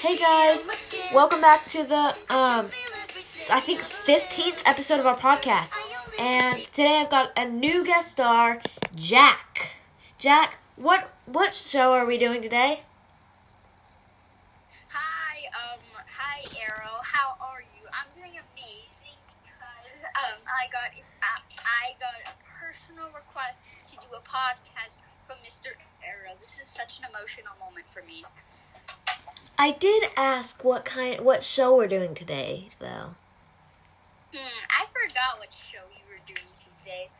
Hey guys, welcome back to the um I think 15th episode of our podcast. And today I've got a new guest star, Jack. Jack, what what show are we doing today? Hi, um, hi, Arrow. How are you? I'm doing amazing because um, I got I, I got a personal request to do a podcast from Mr. Arrow. This is such an emotional moment for me. I did ask what kind what show we're doing today though. Hmm, I forgot what show we were doing today,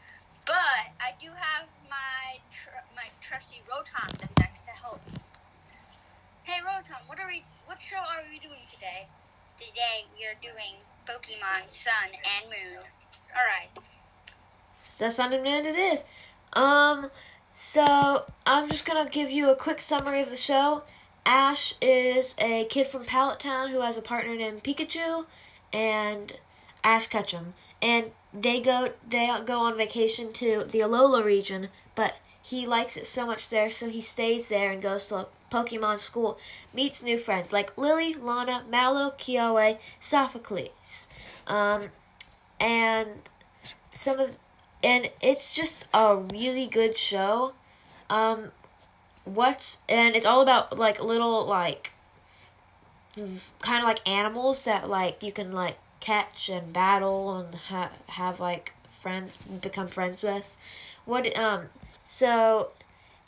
but I do have my tr- my trusty Rotom Dex to help me. Hey Rotom, what are we? What show are we doing today? Today we are doing Pokemon Sun and Moon. All right. So Sun and Moon it is. Um so I'm just gonna give you a quick summary of the show. Ash is a kid from Pallet Town who has a partner named Pikachu and Ash Ketchum. And they go they go on vacation to the Alola region, but he likes it so much there, so he stays there and goes to a Pokemon school, meets new friends like Lillie, Lana, Mallow, Kiawe, Sophocles. Um, and some of and it's just a really good show. Um, what's and it's all about like little like kind of like animals that like you can like catch and battle and ha- have like friends become friends with. What um so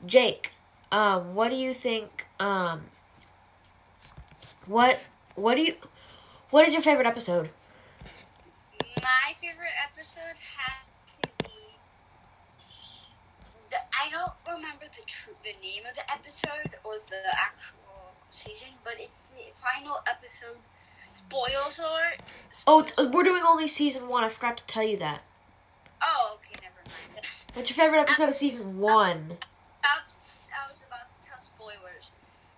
Jake, um what do you think um what what do you what is your favorite episode? My favorite episode has to I don't remember the true the name of the episode or the actual season, but it's the final episode. Spoils alert. Oh, uh, we're doing only season one. I forgot to tell you that. Oh, okay, never mind. What's your favorite episode of season uh, one? About, I was about to tell spoilers,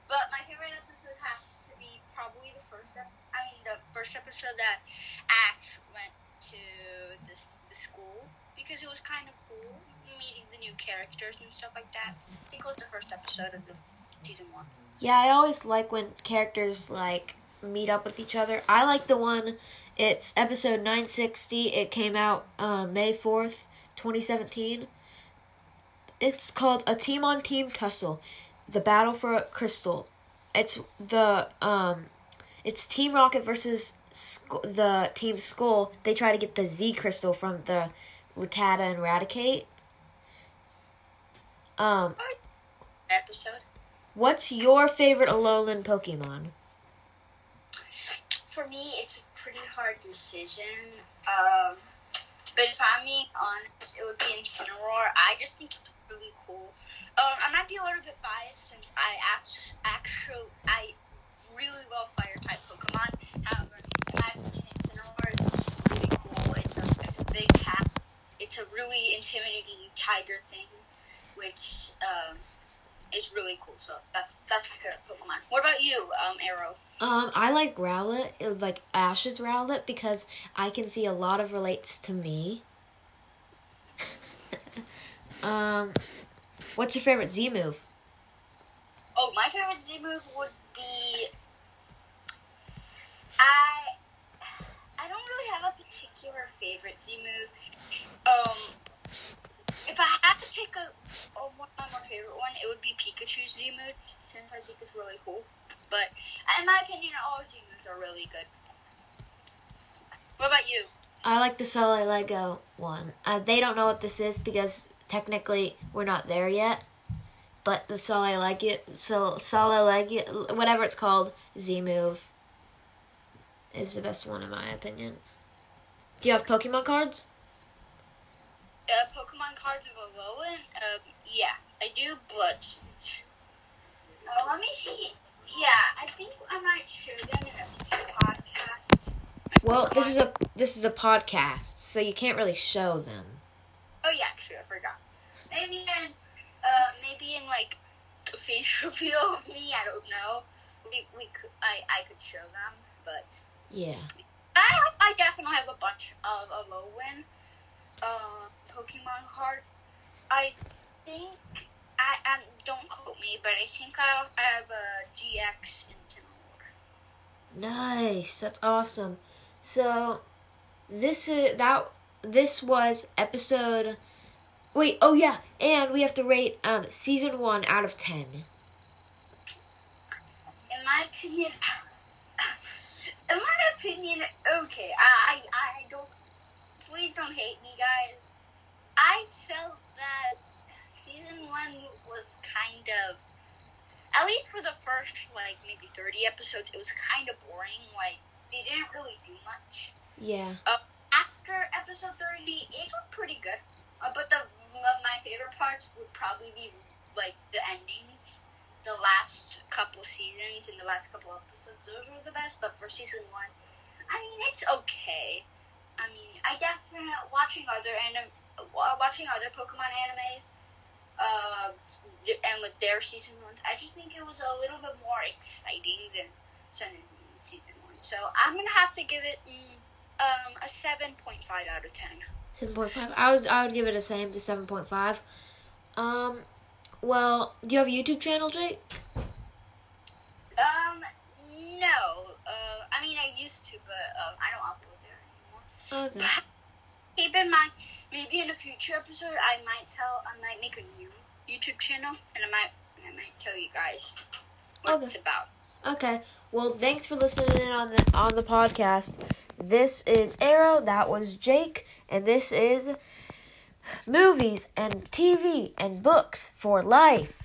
but my favorite episode has to be probably the first. Ep- I mean, the first episode that Ash went to this the school because it was kind of cool meeting the new characters and stuff like that. I think it was the first episode of the season one. Yeah, I always like when characters like meet up with each other. I like the one. It's episode nine sixty. It came out uh, May fourth, twenty seventeen. It's called a team on team tussle, the battle for a crystal. It's the um, it's Team Rocket versus Sk- the Team Skull. They try to get the Z crystal from the Rattata and Raticate. Um, Episode. what's your favorite Alolan Pokemon? For me, it's a pretty hard decision. Um, but if I'm being honest, it would be Incineroar. I just think it's really cool. Um, I might be a little bit biased since I act- actually I really love fire type Pokemon. However, in my opinion, Incineroar is just really cool. It's a, it's a big cat. It's a intimidating tiger thing, which um, is really cool. So that's that's my favorite Pokemon. What about you, um, Arrow? Um, I like Rowlet, uh, like Ash's Rowlet, because I can see a lot of relates to me. um, what's your favorite Z move? Oh, my favorite Z move would be. I. I don't really have a particular favorite Z move. Um, if I had to pick a, a one of my favorite one, it would be Pikachu's Z move, since I think it's really cool. But in my opinion, all Z moves are really good. What about you? I like the Solgaleo one. Uh, they don't know what this is because technically we're not there yet. But the Solgaleo, so Solgaleo, whatever it's called, Z move, is the best one in my opinion. Do you have Pokemon cards? Uh, Pokemon cards of Alolan? Uh, yeah, I do, but. Uh, let me see. Yeah, I think I might show them in a future podcast. Well, this is a this is a podcast, so you can't really show them. Oh yeah, true. I forgot. Maybe in, uh, maybe in like a face reveal of me. I don't know. We, we could, I, I could show them, but Yeah. I have, I definitely have a bunch of Alolan, uh, Pokemon cards. I think I, I don't quote me, but I think I, I have a GX Incineroar. Nice. That's awesome. So this is that this was episode Wait, oh yeah, and we have to rate um season 1 out of 10. In my opinion, in my opinion, okay. I, I don't. Please don't hate me, guys. I felt that season one was kind of, at least for the first like maybe thirty episodes, it was kind of boring. Like they didn't really do much. Yeah. Uh, after episode thirty, it got pretty good. Uh, but the my favorite parts would probably be like the endings the last couple seasons and the last couple episodes, those were the best. But for season one, I mean, it's okay. I mean, I definitely watching other anim, watching other Pokemon animes, uh, and with their season ones, I just think it was a little bit more exciting than Sun and Moon season one. So I'm gonna have to give it mm, um, a seven point five out of ten. Seven point five. I would I would give it a same the seven point five. Um, well, do you have a YouTube channel, Jake? Um, no. Uh, I mean, I used to, but um, I don't upload there anymore. Okay. Keep in mind, maybe in a future episode, I might tell, I might make a new YouTube channel, and I might, I might tell you guys what Okay. it's about. Okay. Well, thanks for listening in on the on the podcast. This is Arrow. That was Jake, and this is movies and TV and books for life.